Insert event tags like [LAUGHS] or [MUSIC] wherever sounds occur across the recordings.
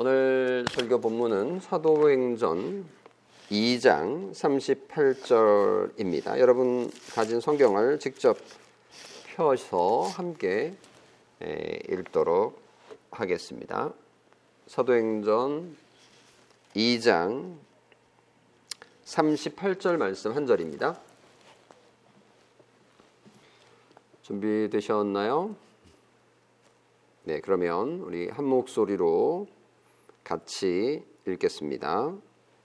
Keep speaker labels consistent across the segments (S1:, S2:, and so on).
S1: 오늘 설교 본문은 사도행전 2장 38절입니다. 여러분 가진 성경을 직접 펴서 함께 읽도록 하겠습니다. 사도행전 2장 38절 말씀 한 절입니다. 준비되셨나요? 네, 그러면 우리 한 목소리로 같이 읽겠습니다.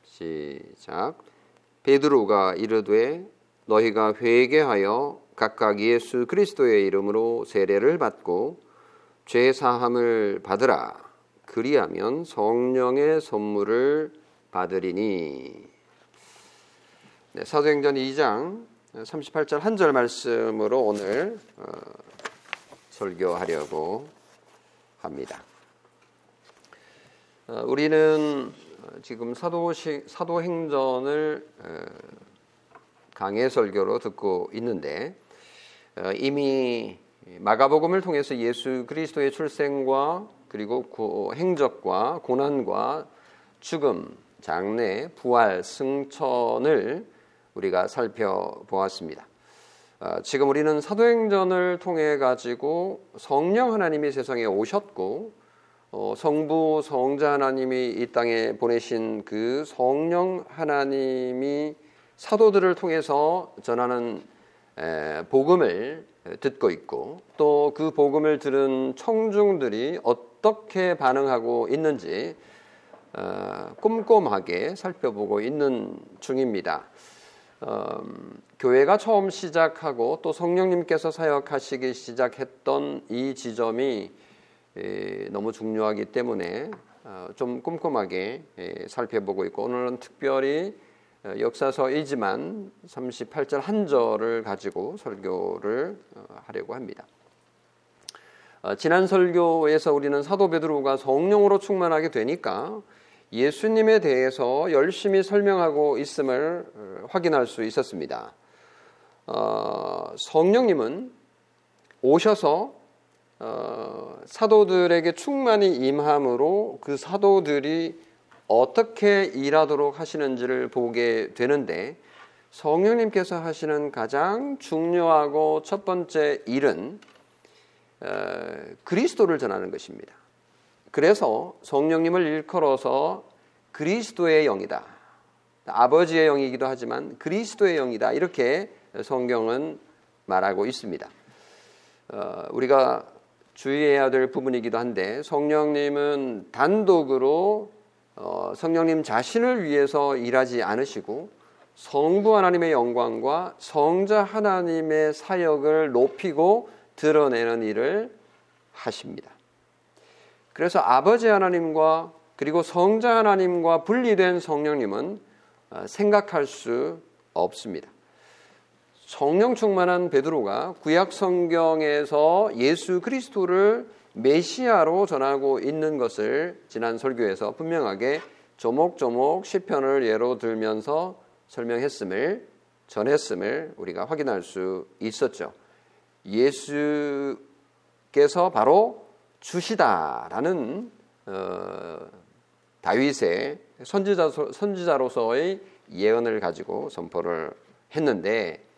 S1: 시작. 베드로가 이르되 너희가 회개하여 각각 예수 그리스도의 이름으로 세례를 받고 죄 사함을 받으라. 그리하면 성령의 선물을 받으리니. 네, 사도행전 2장 38절 한 절 말씀으로 오늘 어, 설교하려고 합니다. 어, 우리는 지금 사도시, 사도행전을 어, 강해 설교로 듣고 있는데 어, 이미 마가복음을 통해서 예수 그리스도의 출생과 그리고 행적과 고난과 죽음, 장래, 부활, 승천을 우리가 살펴보았습니다. 지금 우리는 사도행전을 통해 가지고 성령 하나님이 세상에 오셨고 어, 성부 성자 하나님이 이 땅에 보내신 그 성령 하나님이 사도들을 통해서 전하는 에, 복음을 듣고 있고 또 그 복음을 들은 청중들이 어떻게 반응하고 있는지 어, 꼼꼼하게 살펴보고 있는 중입니다. 음, 교회가 처음 시작하고 또 성령님께서 사역하시기 시작했던 이 지점이 에, 너무 중요하기 때문에 어, 좀 꼼꼼하게 에, 살펴보고 있고 오늘은 특별히 어, 역사서이지만 38절 한 절을 가지고 설교를 어, 하려고 합니다. 어, 지난 설교에서 우리는 사도 베드로가 성령으로 충만하게 되니까 예수님에 대해서 열심히 설명하고 있음을 어, 확인할 수 있었습니다. 어, 성령님은 오셔서 어, 사도들에게 충만히 임함으로 그 사도들이 어떻게 일하도록 하시는지를 보게 되는데 성령님께서 하시는 가장 중요하고 첫 번째 일은 어, 그리스도를 전하는 것입니다. 그래서 성령님을 일컬어서 그리스도의 영이다. 아버지의 영이기도 하지만 그리스도의 영이다. 이렇게 성경은 말하고 있습니다. 어, 우리가 주의해야 될 부분이기도 한데 성령님은 단독으로 어, 성령님 자신을 위해서 일하지 않으시고 성부 하나님의 영광과 성자 하나님의 사역을 높이고 드러내는 일을 하십니다. 그래서 아버지 하나님과 그리고 성자 하나님과 분리된 성령님은 어, 생각할 수 없습니다. 성령 충만한 베드로가 구약 성경에서 예수 그리스도를 메시아로 전하고 있는 것을 지난 설교에서 분명하게 조목조목 시편을 예로 들면서 설명했음을 전했음을 우리가 확인할 수 있었죠. 예수께서 바로 주시다라는 어, 다윗의 선지자, 선지자로서의 예언을 가지고 선포를 했는데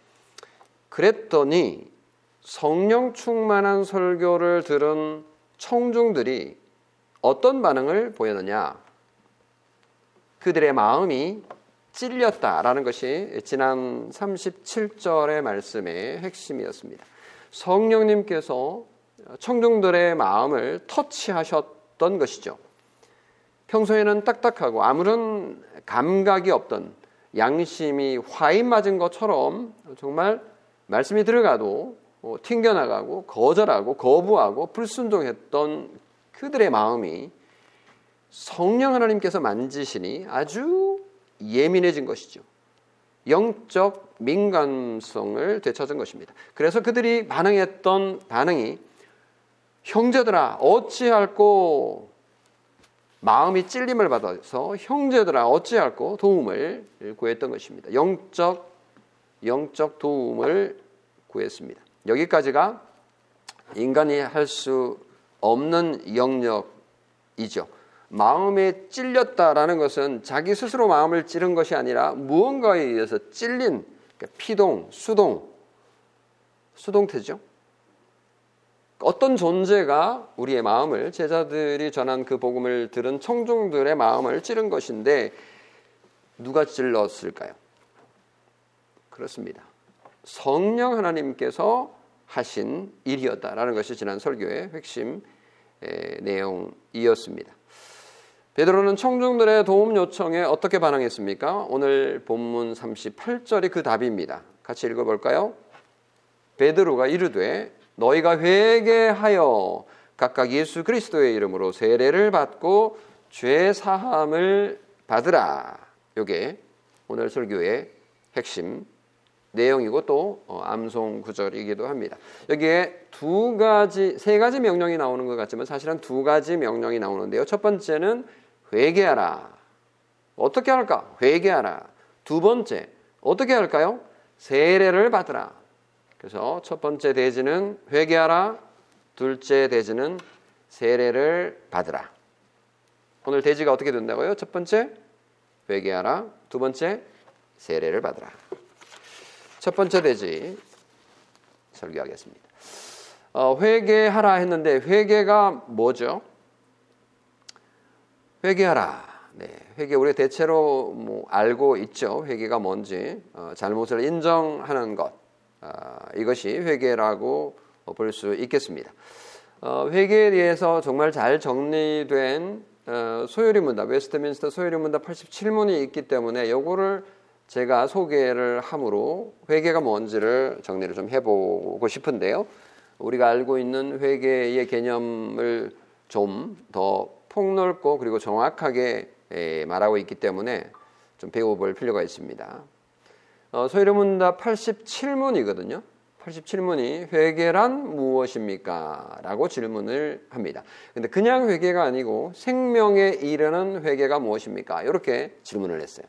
S1: 그랬더니 성령 충만한 설교를 들은 청중들이 어떤 반응을 보였느냐? 그들의 마음이 찔렸다라는 것이 지난 37절의 말씀의 핵심이었습니다. 성령님께서 청중들의 마음을 터치하셨던 것이죠. 평소에는 딱딱하고 아무런 감각이 없던 양심이 화인 맞은 것처럼 정말 말씀이 들어가도 뭐 튕겨나가고 거절하고 거부하고 불순종했던 그들의 마음이 성령 하나님께서 만지시니 아주 예민해진 것이죠. 영적 민감성을 되찾은 것입니다. 그래서 그들이 반응했던 반응이 형제들아 어찌할꼬 마음이 찔림을 받아서 형제들아 어찌할꼬 도움을 구했던 것입니다. 영적 영적 도움을 구했습니다. 여기까지가 인간이 할 수 없는 영역이죠. 마음에 찔렸다라는 것은 자기 스스로 마음을 찌른 것이 아니라 무언가에 의해서 찔린 그러니까 피동, 수동, 수동태죠. 어떤 존재가 우리의 마음을 제자들이 전한 그 복음을 들은 청중들의 마음을 찌른 것인데 누가 찔렀을까요? 그렇습니다. 성령 하나님께서 하신 일이었다라는 것이 지난 설교의 핵심 내용이었습니다. 베드로는 청중들의 도움 요청에 어떻게 반응했습니까? 오늘 본문 38절이 그 답입니다. 같이 읽어볼까요? 베드로가 이르되 너희가 회개하여 각각 예수 그리스도의 이름으로 세례를 받고 죄 사함을 받으라. 요게 오늘 설교의 핵심 내용이고 또 어, 암송 구절이기도 합니다. 여기에 두 가지, 세 가지 명령이 나오는 것 같지만 사실은 두 가지 명령이 나오는데요. 첫 번째는 회개하라. 어떻게 할까? 회개하라. 두 번째, 어떻게 할까요? 세례를 받으라. 그래서 첫 번째 대지는 회개하라. 둘째 대지는 세례를 받으라. 오늘 대지가 어떻게 된다고요? 첫 번째, 회개하라. 두 번째, 세례를 받으라. 첫 번째 대지 설교하겠습니다. 어, 회개하라 했는데 회개가 뭐죠? 회개하라. 네, 회개 우리 대체로 뭐 알고 있죠. 회개가 뭔지 어, 잘못을 인정하는 것 어, 이것이 회개라고 볼 수 있겠습니다. 어, 회개에 대해서 정말 잘 정리된 어, 소요리 문답 웨스트민스터 소요리 문답 87문이 있기 때문에 요거를 제가 소개를 함으로 회개가 뭔지를 정리를 좀 해보고 싶은데요. 우리가 알고 있는 회개의 개념을 좀 더 폭넓고 그리고 정확하게 말하고 있기 때문에 좀 배워볼 필요가 있습니다. 어, 소이름문답 87문이거든요. 87문이 회개란 무엇입니까? 라고 질문을 합니다. 근데 그냥 회개가 아니고 생명에 이르는 회개가 무엇입니까? 이렇게 질문을 했어요.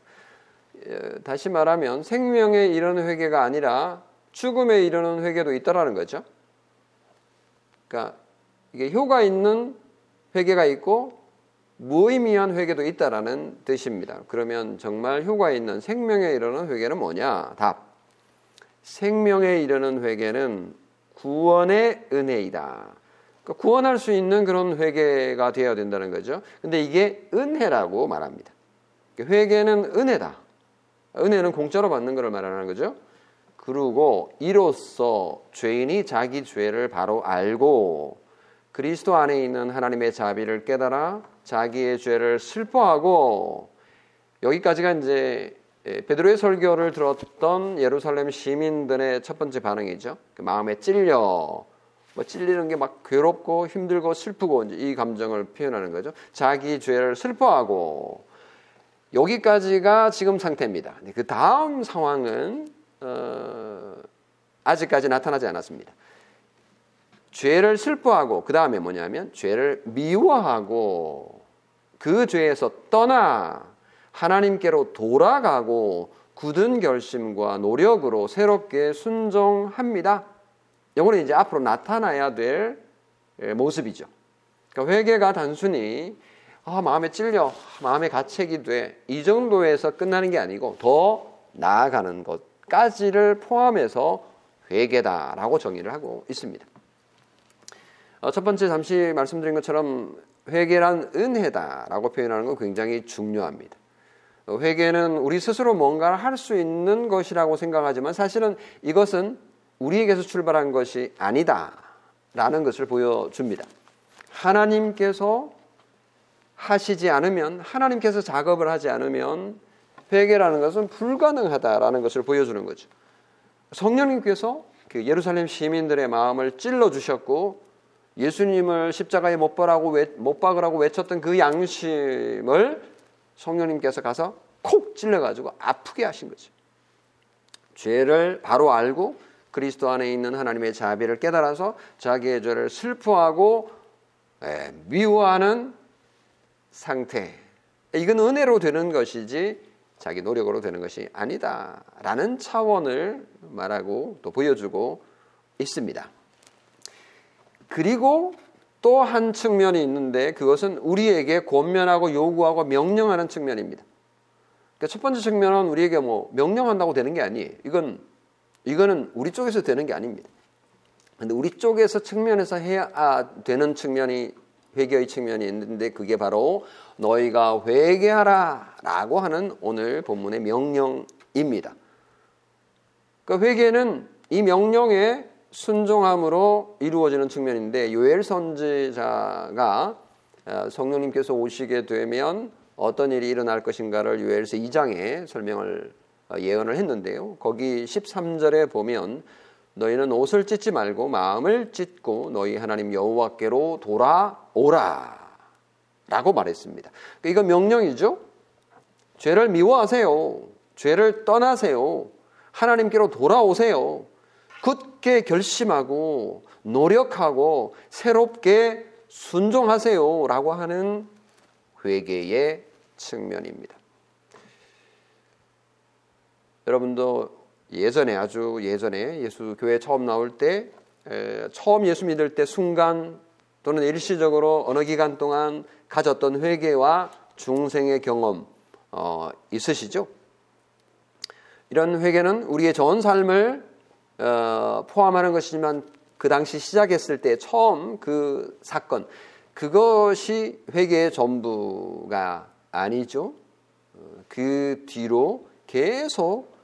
S1: 다시 말하면 생명에 이르는 회개가 아니라 죽음에 이르는 회개도 있다라는 거죠. 그러니까 이게 효과 있는 회개가 있고 무의미한 회개도 있다라는 뜻입니다. 그러면 정말 효과 있는 생명에 이르는 회개는 뭐냐? 답. 생명에 이르는 회개는 구원의 은혜이다. 그러니까 구원할 수 있는 그런 회개가 되어야 된다는 거죠. 근데 이게 은혜라고 말합니다. 그러니까 회개는 은혜다. 은혜는 공짜로 받는 것을 말하는 거죠. 그리고 이로써 죄인이 자기 죄를 바로 알고 그리스도 안에 있는 하나님의 자비를 깨달아 자기의 죄를 슬퍼하고 여기까지가 이제 베드로의 설교를 들었던 예루살렘 시민들의 첫 번째 반응이죠. 그 마음에 찔려 뭐 찔리는 게 막 괴롭고 힘들고 슬프고 이 감정을 표현하는 거죠. 자기 죄를 슬퍼하고 여기까지가 지금 상태입니다. 그 다음 상황은 어, 아직까지 나타나지 않았습니다. 죄를 슬퍼하고 그 다음에 뭐냐면 죄를 미워하고 그 죄에서 떠나 하나님께로 돌아가고 굳은 결심과 노력으로 새롭게 순종합니다. 이거는 이제 앞으로 나타나야 될 모습이죠. 그러니까 회개가 단순히 아, 마음에 찔려, 마음에 가책이 돼. 이 정도에서 끝나는 게 아니고 더 나아가는 것까지를 포함해서 회개다라고 정의를 하고 있습니다. 어, 첫 번째 잠시 말씀드린 것처럼 회개란 은혜다라고 표현하는 건 굉장히 중요합니다. 어, 회개는 우리 스스로 뭔가를 할 수 있는 것이라고 생각하지만 사실은 이것은 우리에게서 출발한 것이 아니다라는 것을 보여줍니다. 하나님께서 하시지 않으면 하나님께서 작업을 하지 않으면 회개라는 것은 불가능하다라는 것을 보여주는 거죠. 성령님께서 그 예루살렘 시민들의 마음을 찔러 주셨고 예수님을 십자가에 못 박으라고 못 박으라고 외쳤던 그 양심을 성령님께서 가서 콕 찔러 가지고 아프게 하신 거죠. 죄를 바로 알고 그리스도 안에 있는 하나님의 자비를 깨달아서 자기의 죄를 슬퍼하고 예, 미워하는 상태. 이건 은혜로 되는 것이지 자기 노력으로 되는 것이 아니다라는 차원을 말하고 또 보여주고 있습니다. 그리고 또 한 측면이 있는데 그것은 우리에게 권면하고 요구하고 명령하는 측면입니다. 그러니까 첫 번째 측면은 우리에게 뭐 명령한다고 되는 게 아니에요. 이건 이거는 우리 쪽에서 되는 게 아닙니다. 근데 우리 쪽에서 측면에서 해야 아, 되는 측면이 회개의 측면이 있는데 그게 바로 너희가 회개하라라고 하는 오늘 본문의 명령입니다. 그 회개는 이 명령에 순종함으로 이루어지는 측면인데 요엘 선지자가 어, 성령님께서 오시게 되면 어떤 일이 일어날 것인가를 요엘서 2장에 설명을 어, 예언을 했는데요. 거기 13절에 보면 너희는 옷을 찢지 말고 마음을 찢고 너희 하나님 여호와께로 돌아오라 라고 말했습니다. 그러니까 이건 명령이죠. 죄를 미워하세요. 죄를 떠나세요. 하나님께로 돌아오세요. 굳게 결심하고 노력하고 새롭게 순종하세요. 라고 하는 회개의 측면입니다. 여러분도 예전에 아주 예전에 예수 교회 처음 나올 때 에, 처음 예수 믿을 때 순간 또는 일시적으로 어느 기간 동안 가졌던 회개와 중생의 경험 어, 있으시죠? 이런 회개는 우리의 전 삶을 어, 포함하는 것이지만 그 당시 시작했을 때 처음 그 사건 그것이 회개의 전부가 아니죠. 어, 그 뒤로 계속 어,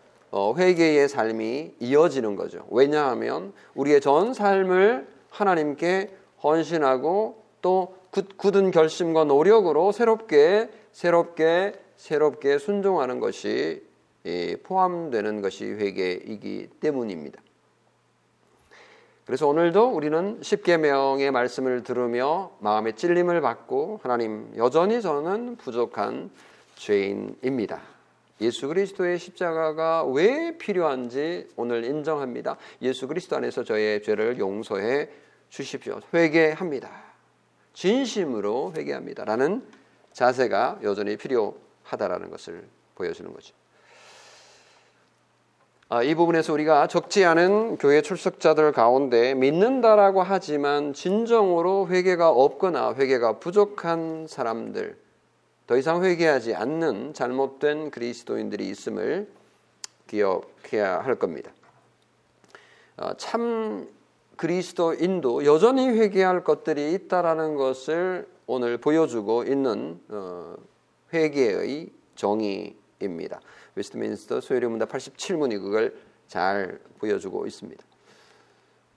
S1: 회개의 삶이 이어지는 거죠. 왜냐하면 우리의 전 삶을 하나님께 헌신하고 또 굳은 결심과 노력으로 새롭게 새롭게 새롭게 순종하는 것이 포함되는 것이 회개이기 때문입니다. 그래서 오늘도 우리는 십계명의 말씀을 들으며 마음의 찔림을 받고 하나님 여전히 저는 부족한 죄인입니다. 예수 그리스도의 십자가가 왜 필요한지 오늘 인정합니다. 예수 그리스도 안에서 저의 죄를 용서해 주십시오. 회개합니다. 진심으로 회개합니다. 라는 자세가 여전히 필요하다라는 것을 보여주는 거죠. 아, 이 부분에서 우리가 적지 않은 교회 출석자들 가운데 믿는다라고 하지만 진정으로 회개가 없거나 회개가 부족한 사람들 더 이상 회개하지 않는 잘못된 그리스도인들이 있음을 기억해야 할 겁니다. 어, 참 그리스도인도 여전히 회개할 것들이 있다라는 것을 오늘 보여주고 있는 어, 회개의 정의입니다. 웨스트민스터 소요리문답 87문이 그걸 잘 보여주고 있습니다.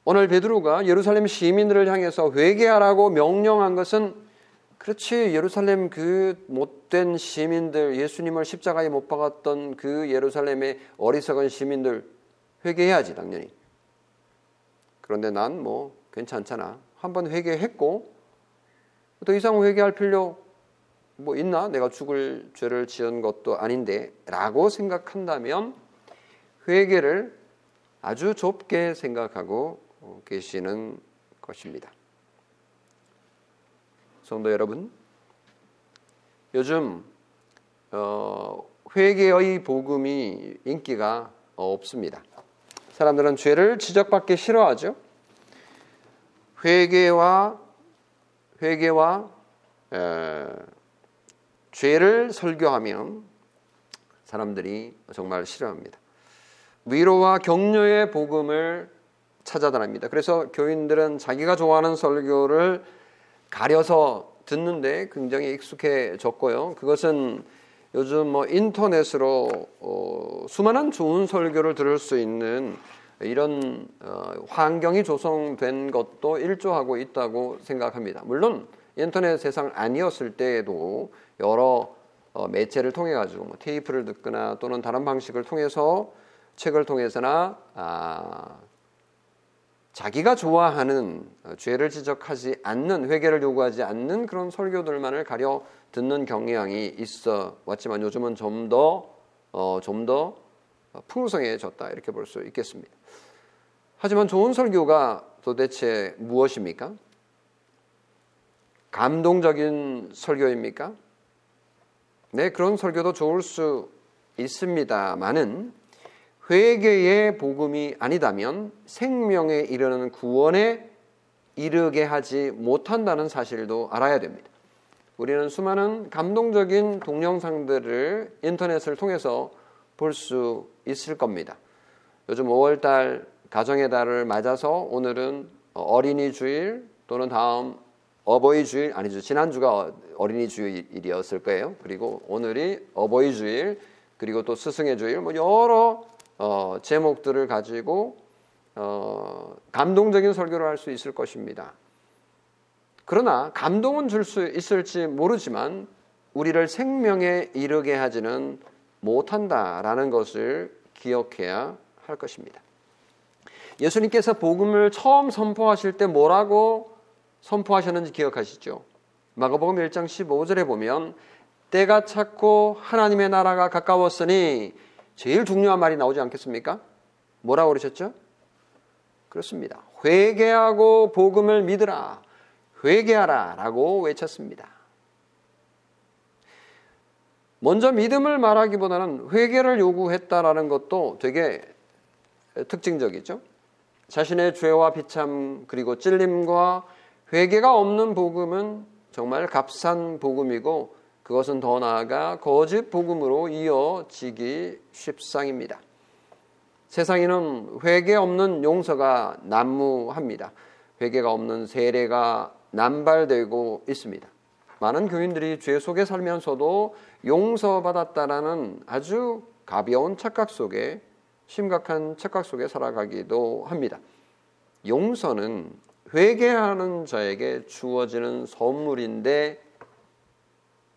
S1: 오늘 베드로가 예루살렘 시민들을 향해서 회개하라고 명령한 것은 그렇지 예루살렘 그 못된 시민들 예수님을 십자가에 못 박았던 그 예루살렘의 어리석은 시민들 회개해야지 당연히. 그런데 난 뭐 괜찮잖아. 한번 회개했고 더 이상 회개할 필요 뭐 있나? 내가 죽을 죄를 지은 것도 아닌데 라고 생각한다면 회개를 아주 좁게 생각하고 계시는 것입니다. 성도 여러분, 요즘 어, 회개의 복음이 인기가 없습니다. 사람들은 죄를 지적받기 싫어하죠. 회개와 회개와 에, 죄를 설교하면 사람들이 정말 싫어합니다. 위로와 격려의 복음을 찾아다닙니다. 그래서 교인들은 자기가 좋아하는 설교를 가려서 듣는데 굉장히 익숙해졌고요. 그것은 요즘 뭐 인터넷으로 어, 수많은 좋은 설교를 들을 수 있는 이런 어, 환경이 조성된 것도 일조하고 있다고 생각합니다. 물론 인터넷 세상 아니었을 때에도 여러 어, 매체를 통해 가지고 뭐 테이프를 듣거나 또는 다른 방식을 통해서 책을 통해서나 아, 자기가 좋아하는 어, 죄를 지적하지 않는 회개를 요구하지 않는 그런 설교들만을 가려 듣는 경향이 있어 왔지만 요즘은 좀더 어, 좀더 풍성해졌다 이렇게 볼 수 있겠습니다. 하지만 좋은 설교가 도대체 무엇입니까? 감동적인 설교입니까? 네, 그런 설교도 좋을 수 있습니다만은 회개의 복음이 아니다면 생명에 이르는 구원의 이르게 하지 못한다는 사실도 알아야 됩니다. 우리는 수많은 감동적인 동영상들을 인터넷을 통해서 볼 수 있을 겁니다. 요즘 5월달 가정의 달을 맞아서 오늘은 어린이 주일 또는 다음 어버이 주일 아니죠 지난주가 어린이 주일이었을 거예요. 그리고 오늘이 어버이 주일 그리고 또 스승의 주일 뭐 여러 어, 제목들을 가지고 어, 감동적인 설교를 할 수 있을 것입니다. 그러나 감동은 줄 수 있을지 모르지만 우리를 생명에 이르게 하지는 못한다라는 것을 기억해야 할 것입니다. 예수님께서 복음을 처음 선포하실 때 뭐라고 선포하셨는지 기억하시죠? 마가복음 1장 15절에 보면 때가 찼고 하나님의 나라가 가까웠으니 제일 중요한 말이 나오지 않겠습니까? 뭐라고 그러셨죠? 그렇습니다. 회개하고 복음을 믿으라. 회개하라 라고 외쳤습니다. 먼저 믿음을 말하기보다는 회개를 요구했다라는 것도 되게 특징적이죠. 자신의 죄와 비참 그리고 찔림과 회개가 없는 복음은 정말 값싼 복음이고 그것은 더 나아가 거짓 복음으로 이어지기 쉽상입니다. 세상에는 회개 없는 용서가 난무합니다. 회개가 없는 세례가 남발되고 있습니다. 많은 교인들이 죄 속에 살면서도 용서받았다라는 아주 가벼운 착각 속에 심각한 착각 속에 살아가기도 합니다. 용서는 회개하는 자에게 주어지는 선물인데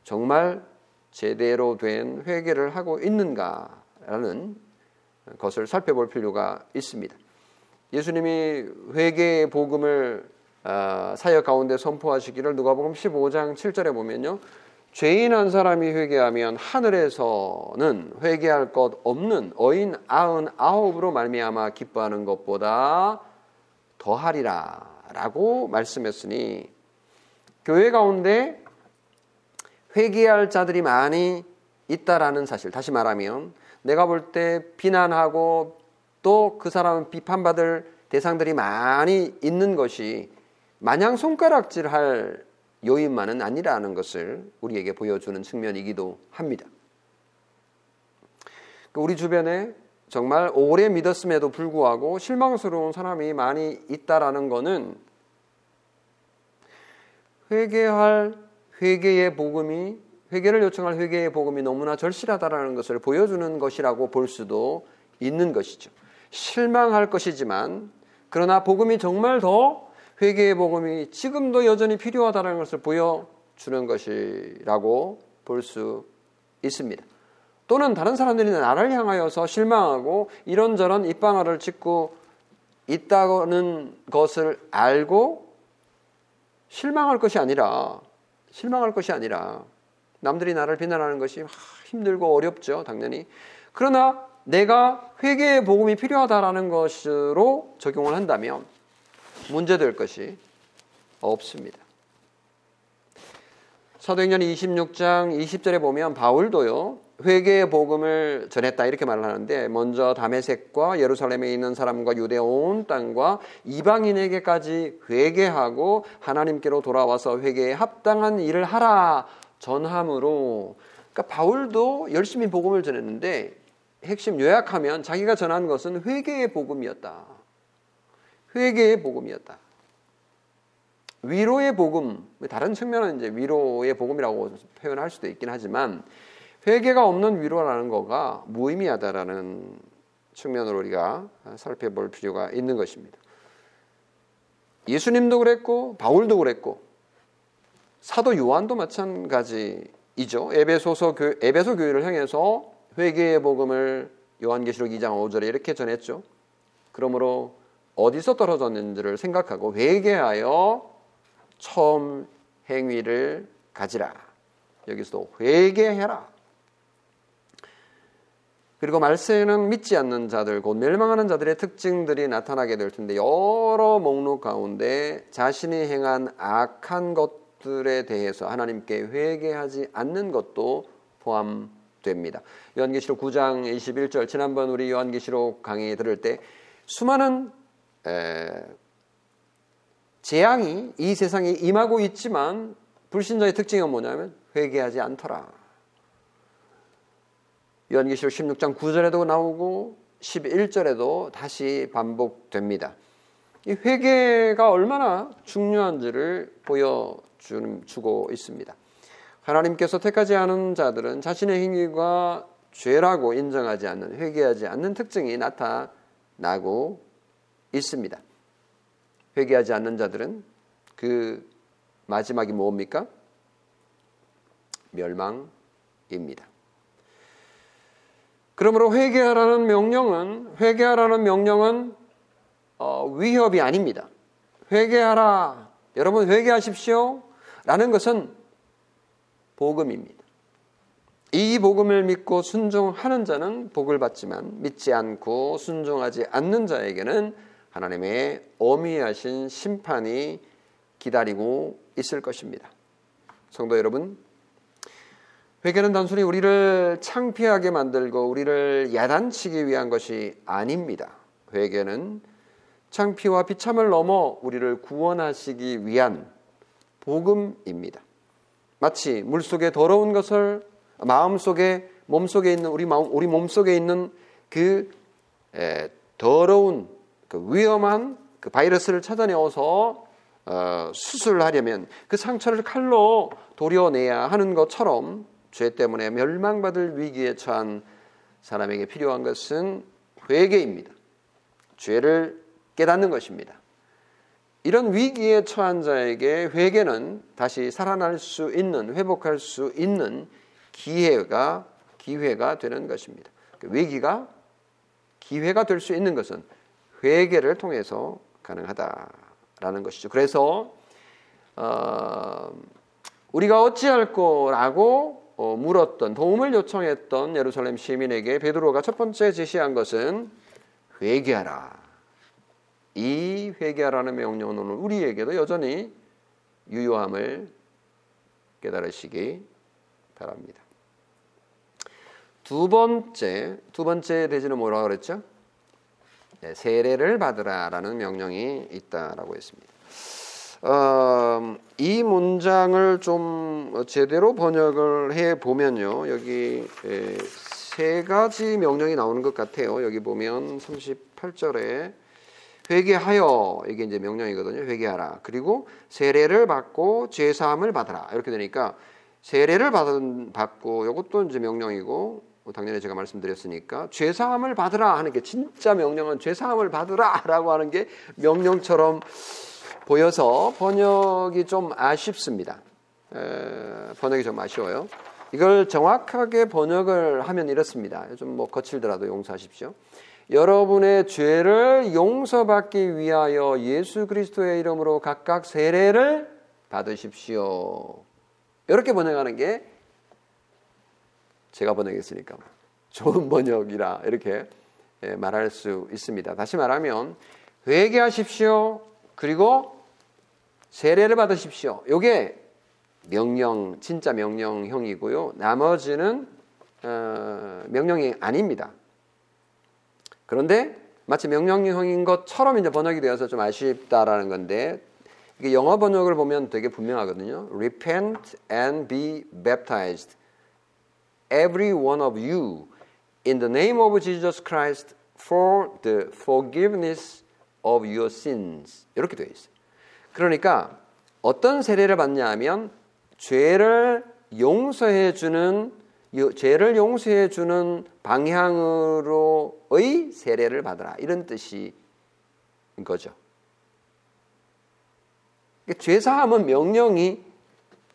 S1: 정말 제대로 된 회개를 하고 있는가라는 것을 살펴볼 필요가 있습니다. 예수님이 회개의 복음을 아, 사역 가운데 선포하시기를 누가복음 15장 7절에 보면요. 죄인 한 사람이 회개하면 하늘에서는 회개할 것 없는 어인 아흔 아홉으로 말미암아 기뻐하는 것보다 더하리라라고 말씀했으니 교회 가운데 회개할 자들이 많이 있다라는 사실 다시 말하면 내가 볼 때 비난하고 또 그 사람은 비판받을 대상들이 많이 있는 것이 마냥 손가락질할 요인만은 아니라는 것을 우리에게 보여주는 측면이기도 합니다. 그 우리 주변에 정말 오래 믿었음에도 불구하고 실망스러운 사람이 많이 있다라는 것은 회개할 회개의 복음이 회개를 요청할 회개의 복음이 너무나 절실하다라는 것을 보여주는 것이라고 볼 수도 있는 것이죠. 실망할 것이지만 그러나 복음이 정말 더 회개의 복음이 지금도 여전히 필요하다는 것을 보여주는 것이라고 볼 수 있습니다. 또는 다른 사람들이 나를 향하여서 실망하고 이런저런 입방아를 찍고 있다는 것을 알고 실망할 것이 아니라 실망할 것이 아니라 남들이 나를 비난하는 것이 힘들고 어렵죠, 당연히. 그러나 내가 회개의 복음이 필요하다라는 것으로 적용을 한다면 문제될 것이 없습니다. 사도행전 26장 20절에 보면 바울도요. 회개의 복음을 전했다 이렇게 말을 하는데 먼저 다메섹과 예루살렘에 있는 사람과 유대 온 땅과 이방인에게까지 회개하고 하나님께로 돌아와서 회개에 합당한 일을 하라 전함으로 그러니까 바울도 열심히 복음을 전했는데 핵심 요약하면 자기가 전한 것은 회개의 복음이었다. 회개의 복음이었다. 위로의 복음, 다른 측면은 이제 위로의 복음이라고 표현할 수도 있긴 하지만 회개가 없는 위로라는 거가 무의미하다라는 측면으로 우리가 살펴볼 필요가 있는 것입니다. 예수님도 그랬고 바울도 그랬고 사도 요한도 마찬가지이죠. 에베소서 교, 에베소 교회를 향해서 회개의 복음을 요한계시록 2장 5절에 이렇게 전했죠. 그러므로 어디서 떨어졌는지를 생각하고 회개하여 처음 행위를 가지라. 여기서도 회개해라. 그리고 말세에는 믿지 않는 자들, 곧 멸망하는 자들의 특징들이 나타나게 될 텐데 여러 목록 가운데 자신이 행한 악한 것들에 대해서 하나님께 회개하지 않는 것도 포함됩니다. 요한계시록 9장 21절 지난번 우리 요한계시록 강의 들을 때 수많은 재앙이 이 세상에 임하고 있지만 불신자의 특징은 뭐냐면 회개하지 않더라. 요한계시록 16장 9절에도 나오고 11절에도 다시 반복됩니다. 이 회개가 얼마나 중요한지를 보여주고 있습니다. 하나님께서 택하지 않은 자들은 자신의 행위가 죄라고 인정하지 않는, 회개하지 않는 특징이 나타나고 있습니다. 회개하지 않는 자들은 그 마지막이 뭡니까? 멸망입니다. 그러므로 회개하라는 명령은 회개하라는 명령은 어, 위협이 아닙니다. 회개하라. 여러분 회개하십시오. 라는 것은 복음입니다. 이 복음을 믿고 순종하는 자는 복을 받지만 믿지 않고 순종하지 않는 자에게는 하나님의 어미하신 심판이 기다리고 있을 것입니다. 성도 여러분, 회개는 단순히 우리를 창피하게 만들고 우리를 야단치기 위한 것이 아닙니다. 회개는 창피와 비참을 넘어 우리를 구원하시기 위한 복음입니다. 마치 물 속에 더러운 것을 마음 속에 몸 속에 있는 우리 마음 우리 몸 속에 있는 그 에, 더러운 그 위험한 그 바이러스를 찾아내어서 어, 수술하려면 그 상처를 칼로 도려내야 하는 것처럼 죄 때문에 멸망받을 위기에 처한 사람에게 필요한 것은 회개입니다. 죄를 깨닫는 것입니다. 이런 위기에 처한 자에게 회개는 다시 살아날 수 있는 회복할 수 있는 기회가 기회가 되는 것입니다. 그 위기가 기회가 될 수 있는 것은 회개를 통해서 가능하다라는 것이죠. 그래서 어, 우리가 어찌할 거라고 어, 물었던 도움을 요청했던 예루살렘 시민에게 베드로가 첫 번째 제시한 것은 회개하라. 이 회개하라는 명령은 우리에게도 여전히 유효함을 깨달으시기 바랍니다. 두 번째 두 번째 대지는 뭐라고 그랬죠? 네, 세례를 받으라라는 명령이 있다라고 했습니다. 어, 이 문장을 좀 제대로 번역을 해 보면요. 여기 세 가지 명령이 나오는 것 같아요. 여기 보면 38절에 회개하여 이게 이제 명령이거든요. 회개하라. 그리고 세례를 받고 죄 사함을 받아라. 이렇게 되니까 세례를 받은 받고 이것도 이제 명령이고 뭐 당연히 제가 말씀드렸으니까 죄 사함을 받으라 하는 게 진짜 명령은 죄 사함을 받으라라고 하는 게 명령처럼 보여서 번역이 좀 아쉽습니다. 에, 번역이 좀 아쉬워요. 이걸 정확하게 번역을 하면 이렇습니다. 좀 뭐 거칠더라도 용서하십시오. 여러분의 죄를 용서받기 위하여 예수 그리스도의 이름으로 각각 세례를 받으십시오. 이렇게 번역하는 게 제가 번역했으니까 좋은 번역이라 이렇게 말할 수 있습니다. 다시 말하면 회개하십시오. 그리고 세례를 받으십시오. 이게 명령, 진짜 명령형이고요. 나머지는 어, 명령이 아닙니다. 그런데 마치 명령형인 것처럼 이제 번역이 되어서 좀 아쉽다라는 건데 이게 영어 번역을 보면 되게 분명하거든요. Repent and be baptized, every one of you, in the name of Jesus Christ for the forgiveness of your sins. 이렇게 되어 있어요. 그러니까 어떤 세례를 받냐 하면 죄를 용서해 주는 죄를 용서해 주는 방향으로의 세례를 받으라 이런 뜻인 거죠. 그러니까 죄 사함은 명령이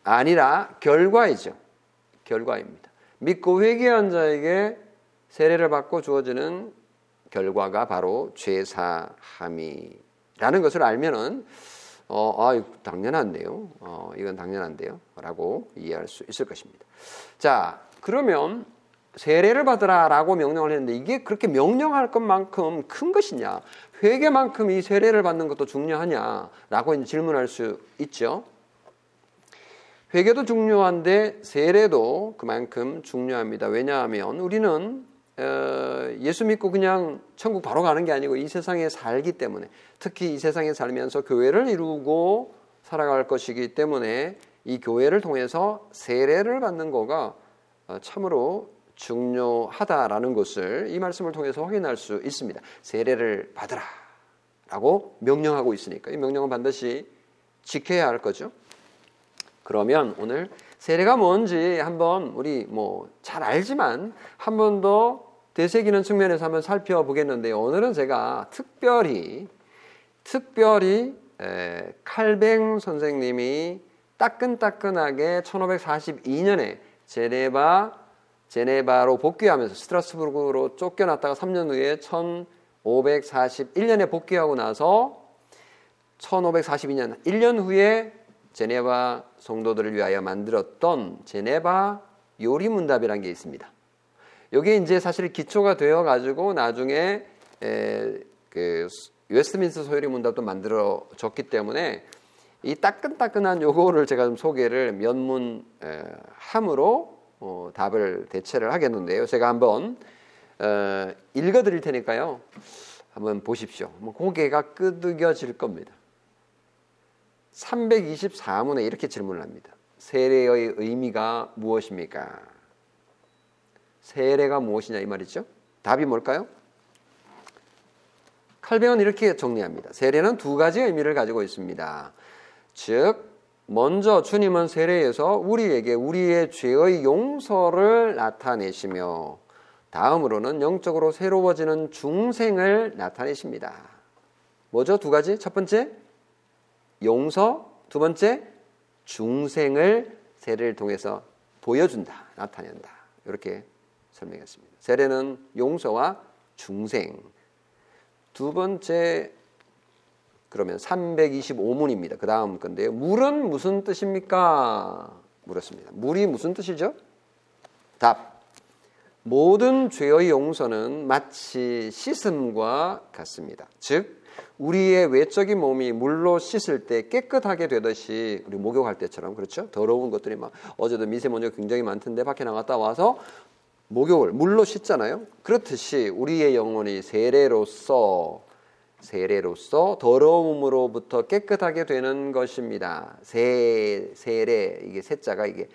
S1: 아니라 결과이죠. 결과입니다. 믿고 회개한 자에게 세례를 받고 주어지는 결과가 바로 죄 사함이라는 것을 알면은 어, 아, 당연한데요. 어, 이건 당연한데요. 라고 이해할 수 있을 것입니다. 자, 그러면 세례를 받으라라고 명령을 했는데 이게 그렇게 명령할 것만큼 큰 것이냐? 회개만큼 이 세례를 받는 것도 중요하냐라고 질문할 수 있죠. 회개도 중요한데 세례도 그만큼 중요합니다. 왜냐하면 우리는 어, 예수 믿고 그냥 천국 바로 가는 게 아니고 이 세상에 살기 때문에 특히 이 세상에 살면서 교회를 이루고 살아갈 것이기 때문에 이 교회를 통해서 세례를 받는 거가 어, 참으로 중요하다라는 것을 이 말씀을 통해서 확인할 수 있습니다. 세례를 받으라 라고 명령하고 있으니까 이 명령은 반드시 지켜야 할 거죠. 그러면 오늘 세례가 뭔지 한번 우리 뭐 잘 알지만 한 번 더 되새기는 측면에서 한번 살펴보겠는데요. 오늘은 제가 특별히 특별히 에, 칼뱅 선생님이 따끈따끈하게 1542년에 제네바 제네바로 복귀하면서 스트라스부르크로 쫓겨났다가 3년 후에 1541년에 복귀하고 나서 1542년 1년 후에 제네바 성도들을 위하여 만들었던 제네바 요리 문답이라는 게 있습니다. 여기 이제 사실 기초가 되어 가지고 나중에 에, 그 웨스트민스 소요리 문답도 만들어졌기 때문에 이 따끈따끈한 요거를 제가 좀 소개를 면문 에, 함으로 어, 답을 대체를 하겠는데요. 제가 한번 어, 읽어드릴 테니까요. 한번 보십시오. 뭐 고개가 끄덕여질 겁니다. 324문에 이렇게 질문을 합니다. 세례의 의미가 무엇입니까? 세례가 무엇이냐 이 말이죠. 답이 뭘까요? 칼뱅은 이렇게 정리합니다. 세례는 두 가지 의미를 가지고 있습니다. 즉, 먼저 주님은 세례에서 우리에게 우리의 죄의 용서를 나타내시며 다음으로는 영적으로 새로워지는 중생을 나타내십니다. 뭐죠? 두 가지. 첫 번째, 용서. 두 번째, 중생을 세례를 통해서 보여준다, 나타낸다. 이렇게 설명했습니다. 세례는 용서와 중생. 두 번째 그러면 325문입니다. 그 다음 건데요. 물은 무슨 뜻입니까? 물었습니다. 물이 무슨 뜻이죠? 답. 모든 죄의 용서는 마치 씻음과 같습니다. 즉, 우리의 외적인 몸이 물로 씻을 때 깨끗하게 되듯이 우리 목욕할 때처럼 그렇죠? 더러운 것들이 막 어제도 미세먼지가 굉장히 많던데 밖에 나갔다 와서 목욕을 물로 씻잖아요. 그렇듯이 우리의 영혼이 세례로서 세례로서 더러움으로부터 깨끗하게 되는 것입니다. 세 세례 이게 세자가 이게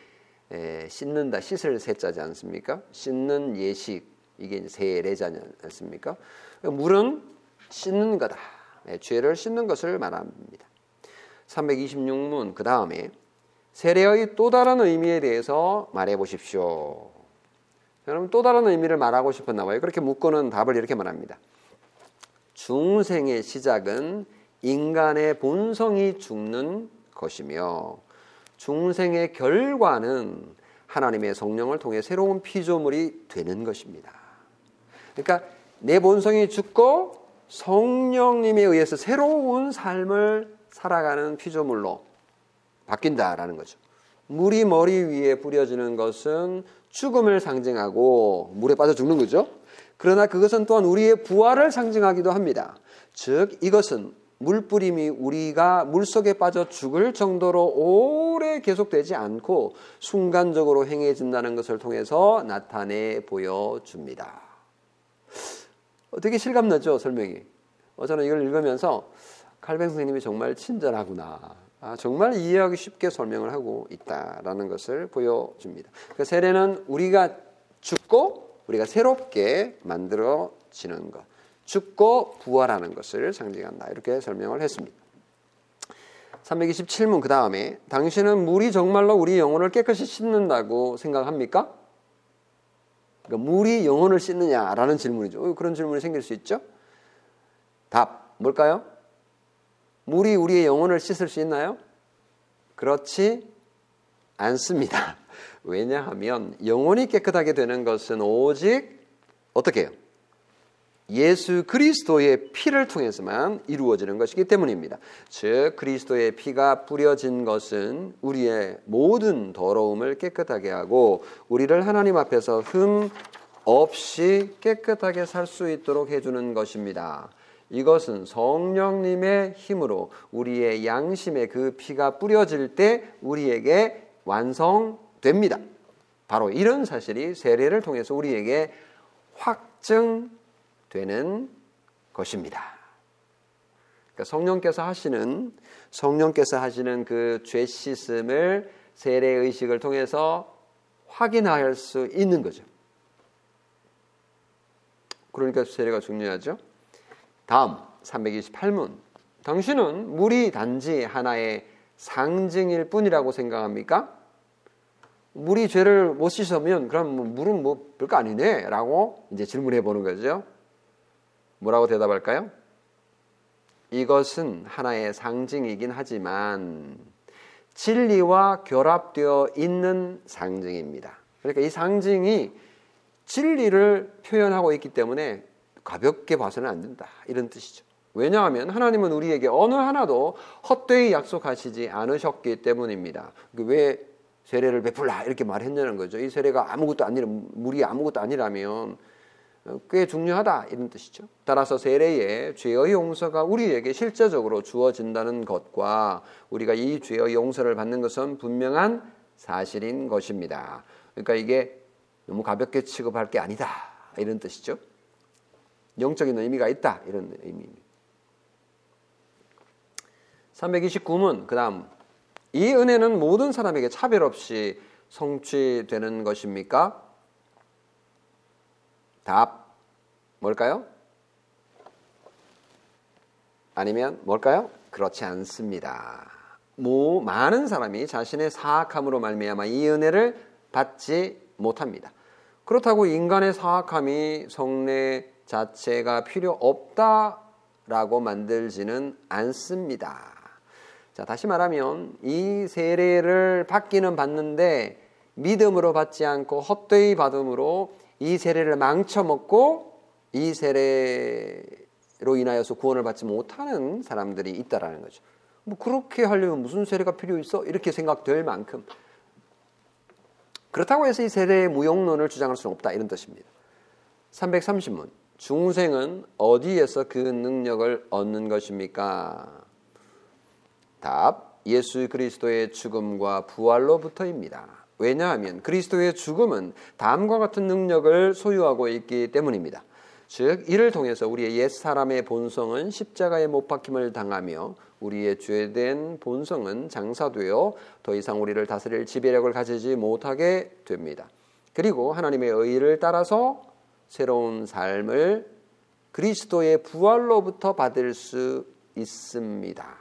S1: 에, 씻는다 씻을 세자지 않습니까? 씻는 예식 이게 세례자지 않습니까? 물은 씻는 거다. 네, 죄를 씻는 것을 말합니다. 326문 그 다음에 세례의 또 다른 의미에 대해서 말해 보십시오. 여러분 또 다른 의미를 말하고 싶었나 봐요. 그렇게 묻고는 답을 이렇게 말합니다. 중생의 시작은 인간의 본성이 죽는 것이며 중생의 결과는 하나님의 성령을 통해 새로운 피조물이 되는 것입니다. 그러니까 내 본성이 죽고 성령님에 의해서 새로운 삶을 살아가는 피조물로 바뀐다라는 거죠. 물이 머리 위에 뿌려지는 것은 죽음을 상징하고 물에 빠져 죽는 거죠. 그러나 그것은 또한 우리의 부활을 상징하기도 합니다. 즉 이것은 물뿌림이 우리가 물속에 빠져 죽을 정도로 오래 계속되지 않고 순간적으로 행해진다는 것을 통해서 나타내 보여줍니다. 되게 실감나죠 설명이. 어, 저는 이걸 읽으면서 칼뱅 선생님이 정말 친절하구나. 아, 정말 이해하기 쉽게 설명을 하고 있다라는 것을 보여줍니다. 그 세례는 우리가 죽고 우리가 새롭게 만들어지는 것, 죽고 부활하는 것을 상징한다. 이렇게 설명을 했습니다. 327문 그 다음에 당신은 물이 정말로 우리 영혼을 깨끗이 씻는다고 생각합니까? 그러니까 물이 영혼을 씻느냐라는 질문이죠. 어, 그런 질문이 생길 수 있죠. 답 뭘까요? 물이 우리의 영혼을 씻을 수 있나요? 그렇지 않습니다. [LAUGHS] 왜냐하면 영혼이 깨끗하게 되는 것은 오직 어떻게 해요? 예수 그리스도의 피를 통해서만 이루어지는 것이기 때문입니다. 즉 그리스도의 피가 뿌려진 것은 우리의 모든 더러움을 깨끗하게 하고 우리를 하나님 앞에서 흠 없이 깨끗하게 살 수 있도록 해주는 것입니다. 이것은 성령님의 힘으로 우리의 양심에 그 피가 뿌려질 때 우리에게 완성 됩니다. 바로 이런 사실이 세례를 통해서 우리에게 확증되는 것입니다. 그러니까 성령께서 하시는 성령께서 하시는 그 죄 씻음을 세례 의식을 통해서 확인할 수 있는 거죠. 그러니까 세례가 중요하죠. 다음 328문. 당신은 물이 단지 하나의 상징일 뿐이라고 생각합니까? 물이 죄를 못 씻으면 그럼 뭐 물은 뭐 별거 아니네 라고 이제 질문해 보는 거죠. 뭐라고 대답할까요? 이것은 하나의 상징이긴 하지만 진리와 결합되어 있는 상징입니다. 그러니까 이 상징이 진리를 표현하고 있기 때문에 가볍게 봐서는 안 된다. 이런 뜻이죠. 왜냐하면 하나님은 우리에게 어느 하나도 헛되이 약속하시지 않으셨기 때문입니다. 그왜 세례를 베풀라 이렇게 말했냐는 거죠. 이 세례가 아무것도 아니라 물이 아무것도 아니라면 꽤 중요하다 이런 뜻이죠. 따라서 세례의 죄의 용서가 우리에게 실제적으로 주어진다는 것과 우리가 이 죄의 용서를 받는 것은 분명한 사실인 것입니다. 그러니까 이게 너무 가볍게 취급할 게 아니다 이런 뜻이죠. 영적인 의미가 있다 이런 의미입니다. 329문 그 다음 이 은혜는 모든 사람에게 차별 없이 성취되는 것입니까? 답 뭘까요? 아니면 뭘까요? 그렇지 않습니다. 뭐 많은 사람이 자신의 사악함으로 말미암아 이 은혜를 받지 못합니다. 그렇다고 인간의 사악함이 성례 자체가 필요 없다라고 만들지는 않습니다. 자, 다시 말하면 이 세례를 받기는 받는데 믿음으로 받지 않고 헛되이 받음으로 이 세례를 망쳐먹고 이 세례로 인하여서 구원을 받지 못하는 사람들이 있다라는 거죠. 뭐 그렇게 하려면 무슨 세례가 필요 있어? 이렇게 생각될 만큼 그렇다고 해서 이 세례의 무용론을 주장할 수는 없다 이런 뜻입니다. 330문 중생은 어디에서 그 능력을 얻는 것입니까? 답 예수 그리스도의 죽음과 부활로부터입니다. 왜냐하면 그리스도의 죽음은 다음과 같은 능력을 소유하고 있기 때문입니다. 즉 이를 통해서 우리의 옛 사람의 본성은 십자가에 못 박힘을 당하며 우리의 죄된 본성은 장사되어 더 이상 우리를 다스릴 지배력을 가지지 못하게 됩니다. 그리고 하나님의 의를 따라서 새로운 삶을 그리스도의 부활로부터 받을 수 있습니다.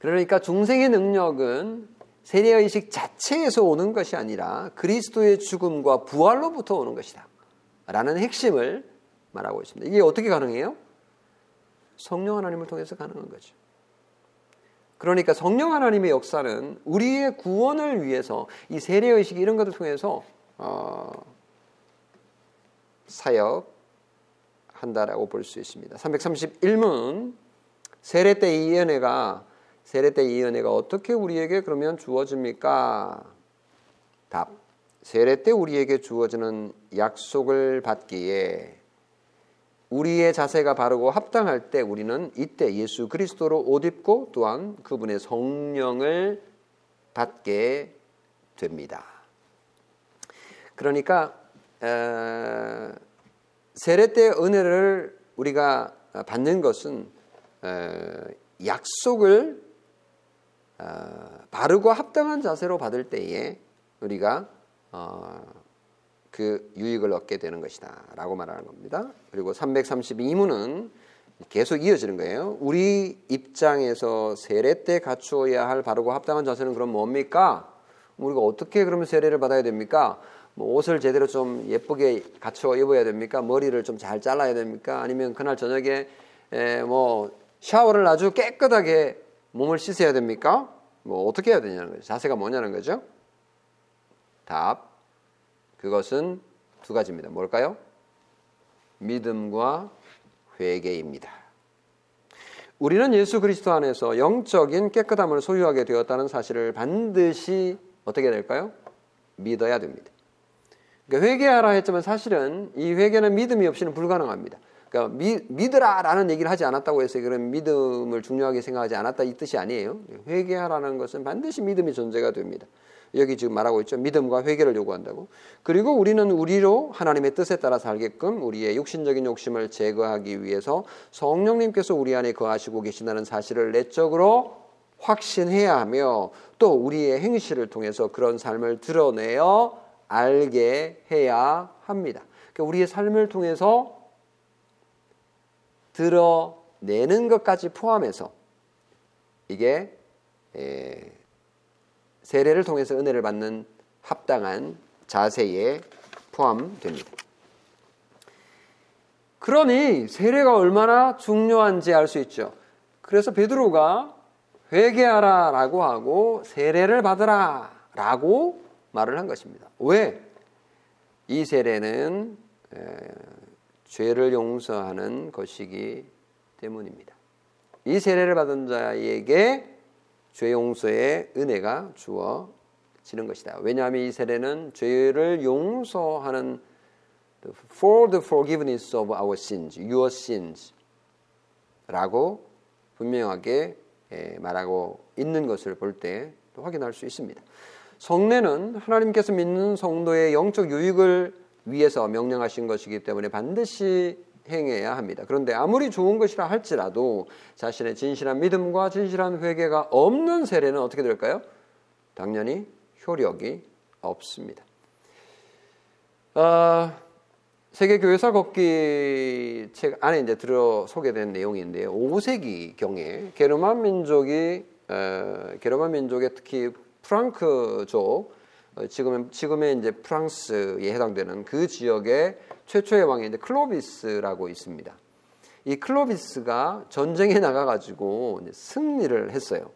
S1: 그러니까 중생의 능력은 세례의식 자체에서 오는 것이 아니라 그리스도의 죽음과 부활로부터 오는 것이다. 라는 핵심을 말하고 있습니다. 이게 어떻게 가능해요? 성령 하나님을 통해서 가능한 거죠. 그러니까 성령 하나님의 역사는 우리의 구원을 위해서 이 세례의식 이런 것을 통해서 어, 사역한다라고 볼 수 있습니다. 331문 세례 때 이 은혜가 세례 때 이 은혜가 어떻게 우리에게 그러면 주어집니까? 답. 세례 때 우리에게 주어지는 약속을 받기에 우리의 자세가 바르고 합당할 때 우리는 이때 예수 그리스도로 옷 입고 또한 그분의 성령을 받게 됩니다. 그러니까 에, 세례 때 은혜를 우리가 받는 것은 에, 약속을 어, 바르고 합당한 자세로 받을 때에 우리가 어, 그 유익을 얻게 되는 것이다 라고 말하는 겁니다. 그리고 332문은 계속 이어지는 거예요. 우리 입장에서 세례 때 갖추어야 할 바르고 합당한 자세는 그럼 뭡니까? 우리가 어떻게 그러면 세례를 받아야 됩니까? 뭐 옷을 제대로 좀 예쁘게 갖추어 입어야 됩니까? 머리를 좀 잘 잘라야 됩니까? 아니면 그날 저녁에 뭐 샤워를 아주 깨끗하게 몸을 씻어야 됩니까? 뭐 어떻게 해야 되냐는 거죠. 자세가 뭐냐는 거죠. 답. 그것은 두 가지입니다. 뭘까요? 믿음과 회개입니다. 우리는 예수 그리스도 안에서 영적인 깨끗함을 소유하게 되었다는 사실을 반드시 어떻게 될까요? 믿어야 됩니다. 그러니까 회개하라 했지만 사실은 이 회개는 믿음이 없이는 불가능합니다. 그러니까 미, 믿으라라는 얘기를 하지 않았다고 해서 그런 믿음을 중요하게 생각하지 않았다 이 뜻이 아니에요. 회개하라는 것은 반드시 믿음이 존재가 됩니다. 여기 지금 말하고 있죠. 믿음과 회개를 요구한다고. 그리고 우리는 우리로 하나님의 뜻에 따라 살게끔 우리의 육신적인 욕심을 제거하기 위해서 성령님께서 우리 안에 거하시고 계신다는 사실을 내적으로 확신해야 하며 또 우리의 행실을 통해서 그런 삶을 드러내어 알게 해야 합니다. 그러니까 우리의 삶을 통해서 드러내는 것까지 포함해서 이게 세례를 통해서 은혜를 받는 합당한 자세에 포함됩니다. 그러니 세례가 얼마나 중요한지 알 수 있죠. 그래서 베드로가 회개하라라고 하고 세례를 받으라라고 말을 한 것입니다. 왜? 이 세례는 죄를 용서하는 것이기 때문입니다. 이 세례를 받은 자에게 죄 용서의 은혜가 주어지는 것이다. 왜냐하면 이 세례는 죄를 용서하는 for the forgiveness of our sins, your sins 라고 분명하게 말하고 있는 것을 볼 때 확인할 수 있습니다. 성례는 하나님께서 믿는 성도의 영적 유익을 위해서 명령하신 것이기 때문에 반드시 행해야 합니다. 그런데 아무리 좋은 것이라 할지라도 자신의 진실한 믿음과 진실한 회개가 없는 세례는 어떻게 될까요? 당연히 효력이 없습니다. 어, 세계 교회사 걷기 책 안에 이제 들어 소개된 내용인데요. 5세기 경에 게르만 민족이 어, 게르만 민족의 특히 프랑크족 어, 지금 지금의 이제 프랑스에 해당되는 그 지역의 최초의 왕이 이제 클로비스라고 있습니다. 이 클로비스가 전쟁에 나가가지고 승리를 했어요.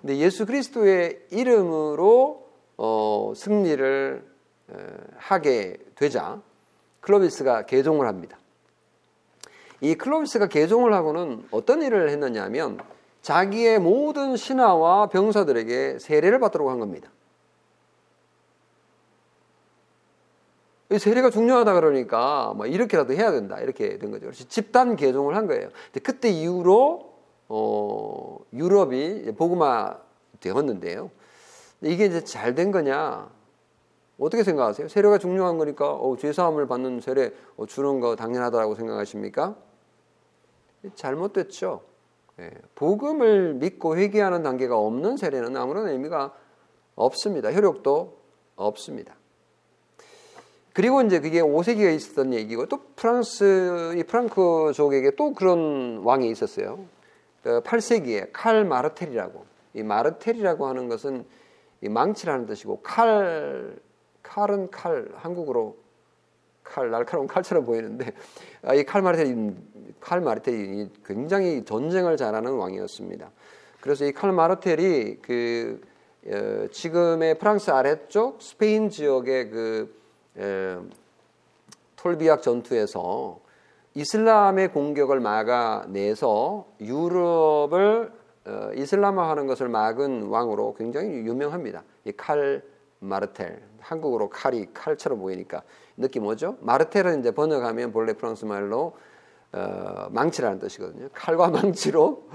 S1: 근데 예수 그리스도의 이름으로 어, 승리를 에, 하게 되자 클로비스가 개종을 합니다. 이 클로비스가 개종을 하고는 어떤 일을 했느냐면 자기의 모든 신하와 병사들에게 세례를 받도록 한 겁니다. 세례가 중요하다 그러니까 뭐 이렇게라도 해야 된다 이렇게 된 거죠. 그래서 집단 개종을 한 거예요. 근데 그때 이후로 어, 유럽이 복음화 되었는데요. 이게 이제 잘 된 거냐? 어떻게 생각하세요? 세례가 중요한 거니까 어, 죄사함을 받는 세례 어, 주는 거 당연하다고 생각하십니까? 잘못됐죠. 예, 복음을 믿고 회개하는 단계가 없는 세례는 아무런 의미가 없습니다. 효력도 없습니다. 그리고 이제 그게 5세기에 있었던 얘기고 또 프랑스 이 프랑크족에게 또 그런 왕이 있었어요. 8세기에 그칼 마르텔이라고 이 마르텔이라고 하는 것은 이 망치라는 뜻이고 칼 칼은 칼 한국어로 칼 날카로운 칼처럼 보이는데 아, 이칼 마르텔이 칼 마르텔이 굉장히 전쟁을 잘하는 왕이었습니다. 그래서 이 칼 마르텔이 그 어, 지금의 프랑스 아래쪽 스페인 지역의 그 톨비악 전투에서 이슬람의 공격을 막아내서 유럽을 어, 이슬람화하는 것을 막은 왕으로 굉장히 유명합니다. 이 칼 마르텔 한국어로 칼이 칼처럼 보이니까 느낌 뭐죠? 마르텔은 이제 번역하면 본래 프랑스 말로 어, 망치라는 뜻이거든요. 칼과 [LAUGHS] 망치로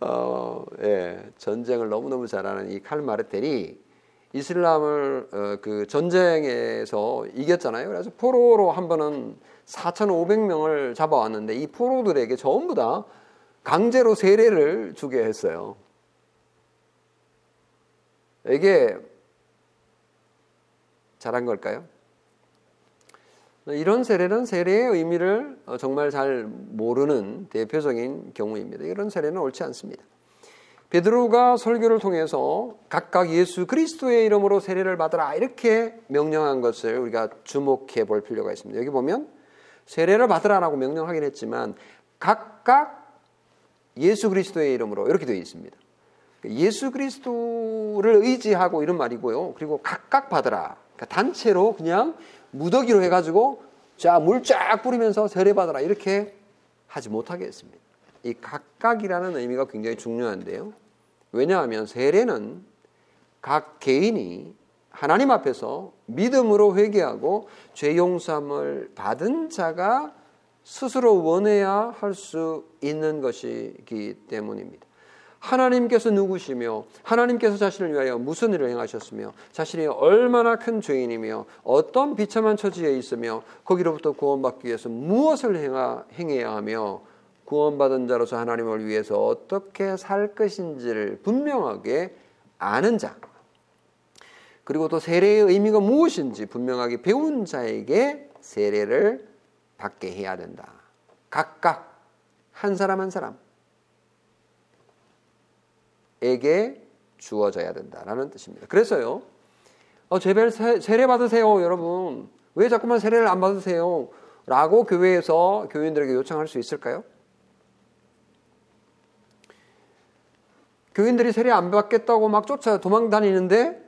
S1: 어, 예, 전쟁을 너무너무 잘하는 이 칼 마르텔이 이슬람을 어, 그 전쟁에서 이겼잖아요. 그래서 포로로 한 번은 4,500명을 잡아왔는데 이 포로들에게 전부 다 강제로 세례를 주게 했어요. 이게 잘한 걸까요? 이런 세례는 세례의 의미를 정말 잘 모르는 대표적인 경우입니다. 이런 세례는 옳지 않습니다. 베드로가 설교를 통해서 각각 예수 그리스도의 이름으로 세례를 받으라 이렇게 명령한 것을 우리가 주목해 볼 필요가 있습니다. 여기 보면 세례를 받으라라고 명령하긴 했지만 각각 예수 그리스도의 이름으로 이렇게 되어 있습니다. 예수 그리스도를 의지하고 이런 말이고요. 그리고 각각 받으라. 그러니까 단체로 그냥 무더기로 해가지고 자 물 쫙 뿌리면서 세례 받으라 이렇게 하지 못하게 했습니다. 이 각각이라는 의미가 굉장히 중요한데요. 왜냐하면 세례는 각 개인이 하나님 앞에서 믿음으로 회개하고 죄 용서함을 받은 자가 스스로 원해야 할 수 있는 것이기 때문입니다. 하나님께서 누구시며 하나님께서 자신을 위하여 무슨 일을 행하셨으며 자신이 얼마나 큰 죄인이며 어떤 비참한 처지에 있으며 거기로부터 구원받기 위해서 무엇을 행하, 행해야 하며 구원받은 자로서 하나님을 위해서 어떻게 살 것인지를 분명하게 아는 자 그리고 또 세례의 의미가 무엇인지 분명하게 배운 자에게 세례를 받게 해야 된다. 각각 한 사람 한 사람 에게 주어져야 된다라는 뜻입니다. 그래서요. 어, 제발 세례 받으세요, 여러분. 왜 자꾸만 세례를 안 받으세요? 라고 교회에서 교인들에게 요청할 수 있을까요? 교인들이 세례 안 받겠다고 막 쫓아 도망 다니는데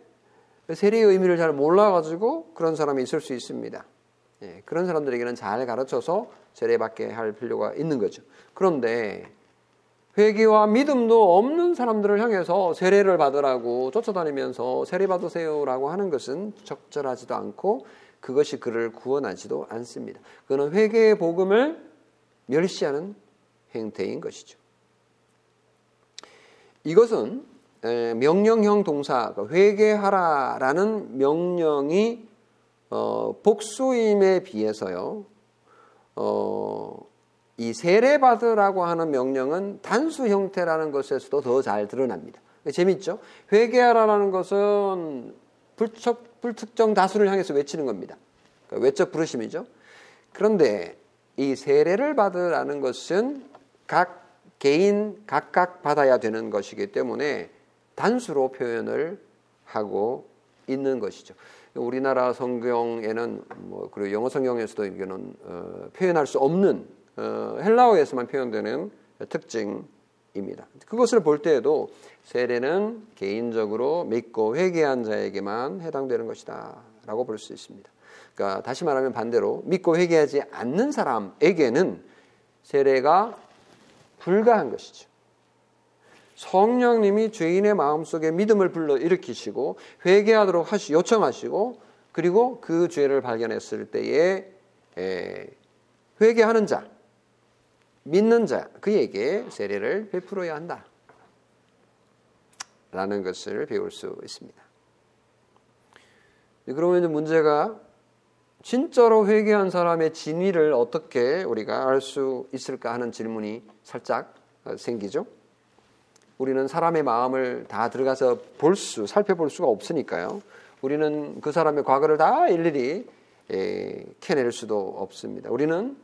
S1: 세례의 의미를 잘 몰라가지고 그런 사람이 있을 수 있습니다. 예, 그런 사람들에게는 잘 가르쳐서 세례받게 할 필요가 있는 거죠. 그런데 회개와 믿음도 없는 사람들을 향해서 세례를 받으라고 쫓아다니면서 세례 받으세요라고 하는 것은 적절하지도 않고 그것이 그를 구원하지도 않습니다. 그는 회개의 복음을 멸시하는 행태인 것이죠. 이것은 명령형 동사 그러니까 회개하라라는 명령이 어, 복수임에 비해서요. 어, 이 세례 받으라고 하는 명령은 단수 형태라는 것에서도 더 잘 드러납니다. 재밌죠? 회개하라는 것은 불척, 불특정 다수를 향해서 외치는 겁니다. 그러니까 외적 부르심이죠. 그런데 이 세례를 받으라는 것은 각 개인 각각 받아야 되는 것이기 때문에 단수로 표현을 하고 있는 것이죠. 우리나라 성경에는 뭐 그리고 영어 성경에서도 이거는 어, 표현할 수 없는 어, 헬라어에서만 표현되는 특징입니다. 그것을 볼 때에도 세례는 개인적으로 믿고 회개한 자에게만 해당되는 것이다라고 볼 수 있습니다. 그러니까 다시 말하면 반대로 믿고 회개하지 않는 사람에게는 세례가 불가한 것이죠. 성령님이 죄인의 마음속에 믿음을 불러 일으키시고 회개하도록 하시 요청하시고 그리고 그 죄를 발견했을 때에 에, 회개하는 자, 믿는 자 그에게 세례를 베풀어야 한다. 라는 것을 배울 수 있습니다. 그러면 문제가 진짜로 회개한 사람의 진위를 어떻게 우리가 알 수 있을까 하는 질문이 살짝 생기죠. 우리는 사람의 마음을 다 들어가서 볼 수, 살펴볼 수가 없으니까요. 우리는 그 사람의 과거를 다 일일이 에, 캐낼 수도 없습니다. 우리는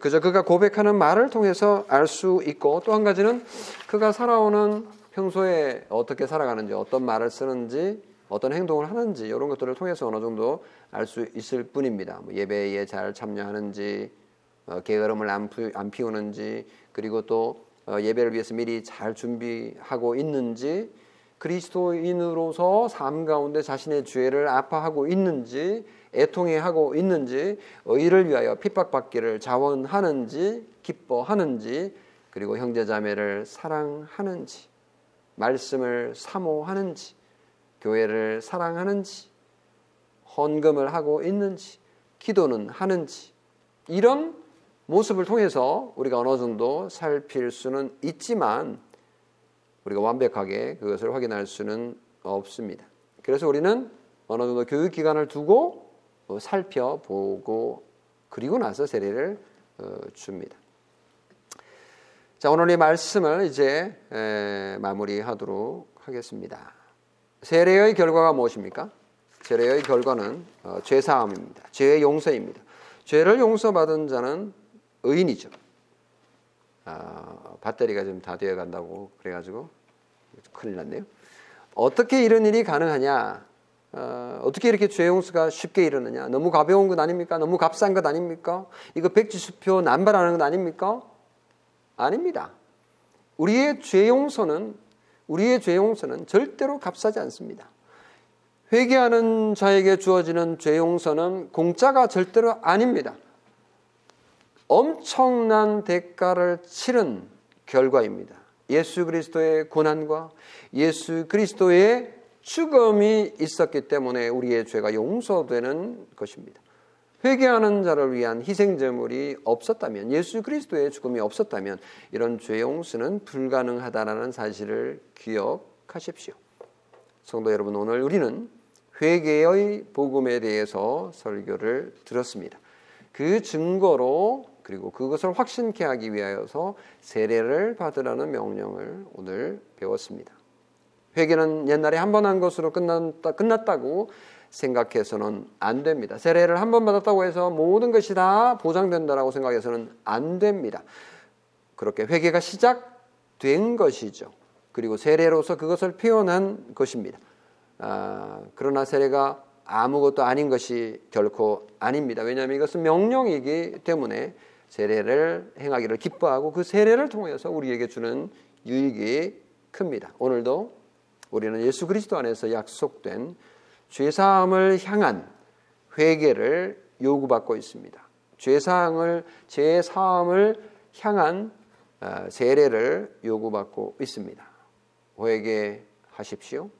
S1: 그저 그가 고백하는 말을 통해서 알 수 있고 또 한 가지는 그가 살아오는 평소에 어떻게 살아가는지, 어떤 말을 쓰는지, 어떤 행동을 하는지 이런 것들을 통해서 어느 정도 알 수 있을 뿐입니다. 뭐 예배에 잘 참여하는지, 어, 게으름을 안 피우는지, 그리고 또 어, 예배를 위해서 미리 잘 준비하고 있는지 그리스도인으로서 삶 가운데 자신의 죄를 아파하고 있는지 애통해 하고 있는지 의를 위하여 핍박받기를 자원하는지 기뻐하는지 그리고 형제자매를 사랑하는지 말씀을 사모하는지 교회를 사랑하는지 헌금을 하고 있는지 기도는 하는지 이런 모습을 통해서 우리가 어느 정도 살필 수는 있지만 우리가 완벽하게 그것을 확인할 수는 없습니다. 그래서 우리는 어느 정도 교육 기간을 두고 어, 살펴보고 그리고 나서 세례를 어, 줍니다. 자 오늘의 말씀을 이제 마무리하도록 하겠습니다. 세례의 결과가 무엇입니까? 세례의 결과는 어, 죄사함입니다. 죄의 용서입니다. 죄를 용서받은 자는 의인이죠. 아, 배터리가 좀 다 되어 간다고 그래가지고 큰일 났네요. 어떻게 이런 일이 가능하냐? 어, 어떻게 이렇게 죄용수가 쉽게 일어나냐? 너무 가벼운 것 아닙니까? 너무 값싼 것 아닙니까? 이거 백지수표 남발하는 것 아닙니까? 아닙니다. 우리의 죄 용서는 우리의 죄 용서는 절대로 값싸지 않습니다. 회개하는 자에게 주어지는 죄 용서는 공짜가 절대로 아닙니다. 엄청난 대가를 치른 결과입니다. 예수 그리스도의 고난과 예수 그리스도의 죽음이 있었기 때문에 우리의 죄가 용서되는 것입니다. 회개하는 자를 위한 희생 제물이 없었다면 예수 그리스도의 죽음이 없었다면 이런 죄 용서는 불가능하다라는 사실을 기억하십시오. 성도 여러분 오늘 우리는 회개의 복음에 대해서 설교를 들었습니다. 그 증거로 그리고 그것을 확신케 하기 위하여서 세례를 받으라는 명령을 오늘 배웠습니다. 회개는 옛날에 한 번 한 것으로 끝났다, 끝났다고 생각해서는 안 됩니다. 세례를 한 번 받았다고 해서 모든 것이 다 보장된다라고 생각해서는 안 됩니다. 그렇게 회개가 시작된 것이죠. 그리고 세례로서 그것을 표현한 것입니다. 아, 그러나 세례가 아무것도 아닌 것이 결코 아닙니다. 왜냐하면 이것은 명령이기 때문에 세례를 행하기를 기뻐하고 그 세례를 통해서 우리에게 주는 유익이 큽니다. 오늘도 우리는 예수 그리스도 안에서 약속된 죄사함을 향한 회개를 요구받고 있습니다. 죄사함을 죄사함을 향한 어, 세례를 요구받고 있습니다. 회개하십시오.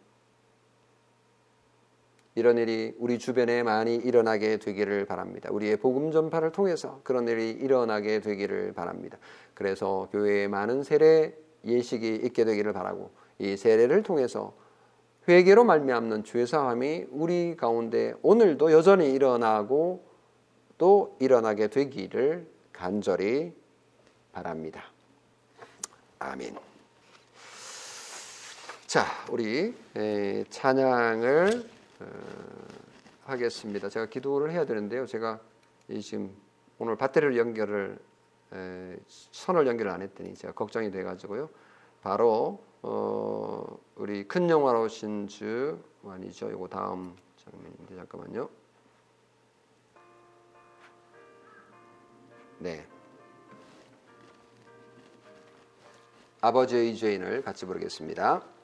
S1: 이런 일이 우리 주변에 많이 일어나게 되기를 바랍니다. 우리의 복음 전파를 통해서 그런 일이 일어나게 되기를 바랍니다. 그래서 교회에 많은 세례 예식이 있게 되기를 바라고 이 세례를 통해서 회개로 말미암는 죄 사함이 우리 가운데 오늘도 여전히 일어나고 또 일어나게 되기를 간절히 바랍니다. 아멘. 자, 우리 찬양을 어, 하겠습니다. 제가 기도를 해야 되는데요. 제가 지금 오늘 배터리를 연결을 선을 연결을 안 했더니 제가 걱정이 돼가지고요. 바로 어, 우리 큰 영화로 신주 아니죠. 이거 다음 장면인데 잠깐만요. 네. 아버지의 죄인을 같이 부르겠습니다.